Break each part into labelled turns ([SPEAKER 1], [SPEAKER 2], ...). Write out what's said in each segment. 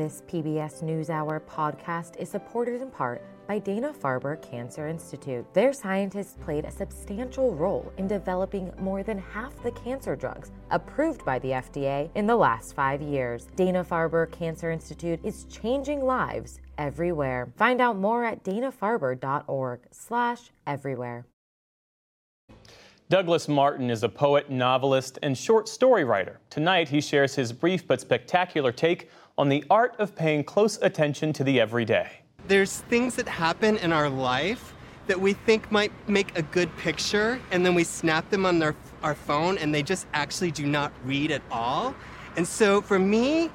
[SPEAKER 1] This PBS NewsHour podcast is supported in part by Dana Farber Cancer Institute. Their scientists played a substantial role in developing more than half the cancer drugs approved by the FDA in the last five years. Dana Farber Cancer Institute is changing lives everywhere. Find out more at danafarber.org slash everywhere.
[SPEAKER 2] Douglas Martin is a poet, novelist, and short story writer. Tonight, he shares his brief but spectacular take on the art of paying close attention to the everyday.
[SPEAKER 3] There's things that happen in our life that we think might make a good picture, and then we snap them on their, our phone, and they just actually do not read at all. And so for me,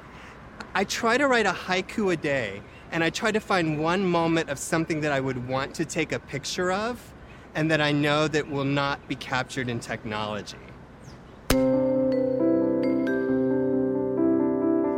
[SPEAKER 3] I try to write a haiku a day, and I try to find one moment of something that I would want to take a picture of, and that I know that will not be captured in technology.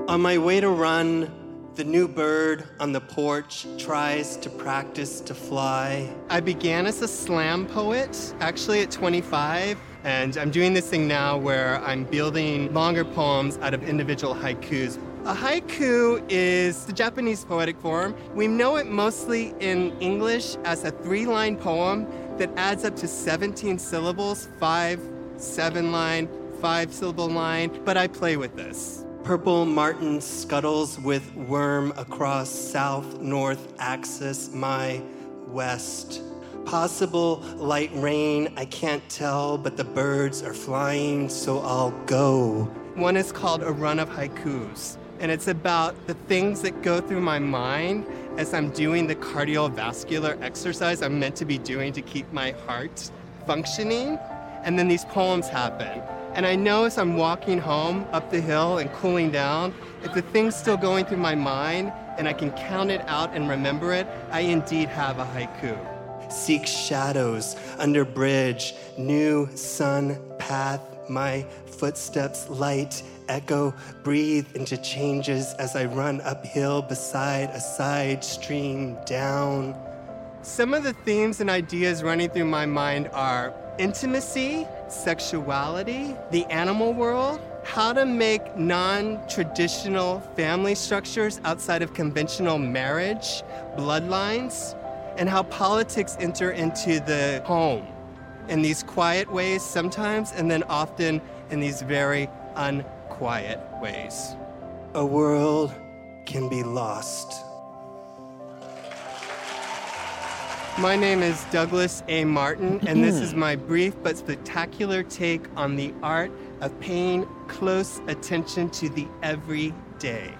[SPEAKER 3] On my way to run, the new bird on the porch tries to practice to fly. I began as a slam poet, actually at 25, and I'm doing this thing now where I'm building longer poems out of individual haikus. A haiku is the Japanese poetic form. We know it mostly in English as a three line poem that adds up to 17 syllables, five, seven line, five syllable line, but I play with this. Purple martin scuttles with worm across south north axis, my west. Possible light rain, I can't tell, but the birds are flying, so I'll go. One is called A Run of Haikus, and it's about the things that go through my mind as I'm doing the cardiovascular exercise I'm meant to be doing to keep my heart functioning. And then these poems happen. And I know as I'm walking home up the hill and cooling down, if the thing's still going through my mind and I can count it out and remember it, I indeed have a haiku. Seek shadows under bridge, new sun path, my footsteps light, echo, breathe into changes as I run uphill beside a side stream down. Some of the themes and ideas running through my mind are intimacy, sexuality, the animal world, how to make non traditional family structures outside of conventional marriage, bloodlines, and how politics enter into the home in these quiet ways sometimes, and then often in these very unquiet ways. A world can be lost. My name is Douglas A. Martin, and this is mm. my brief but spectacular take on the art of paying close attention to the everyday.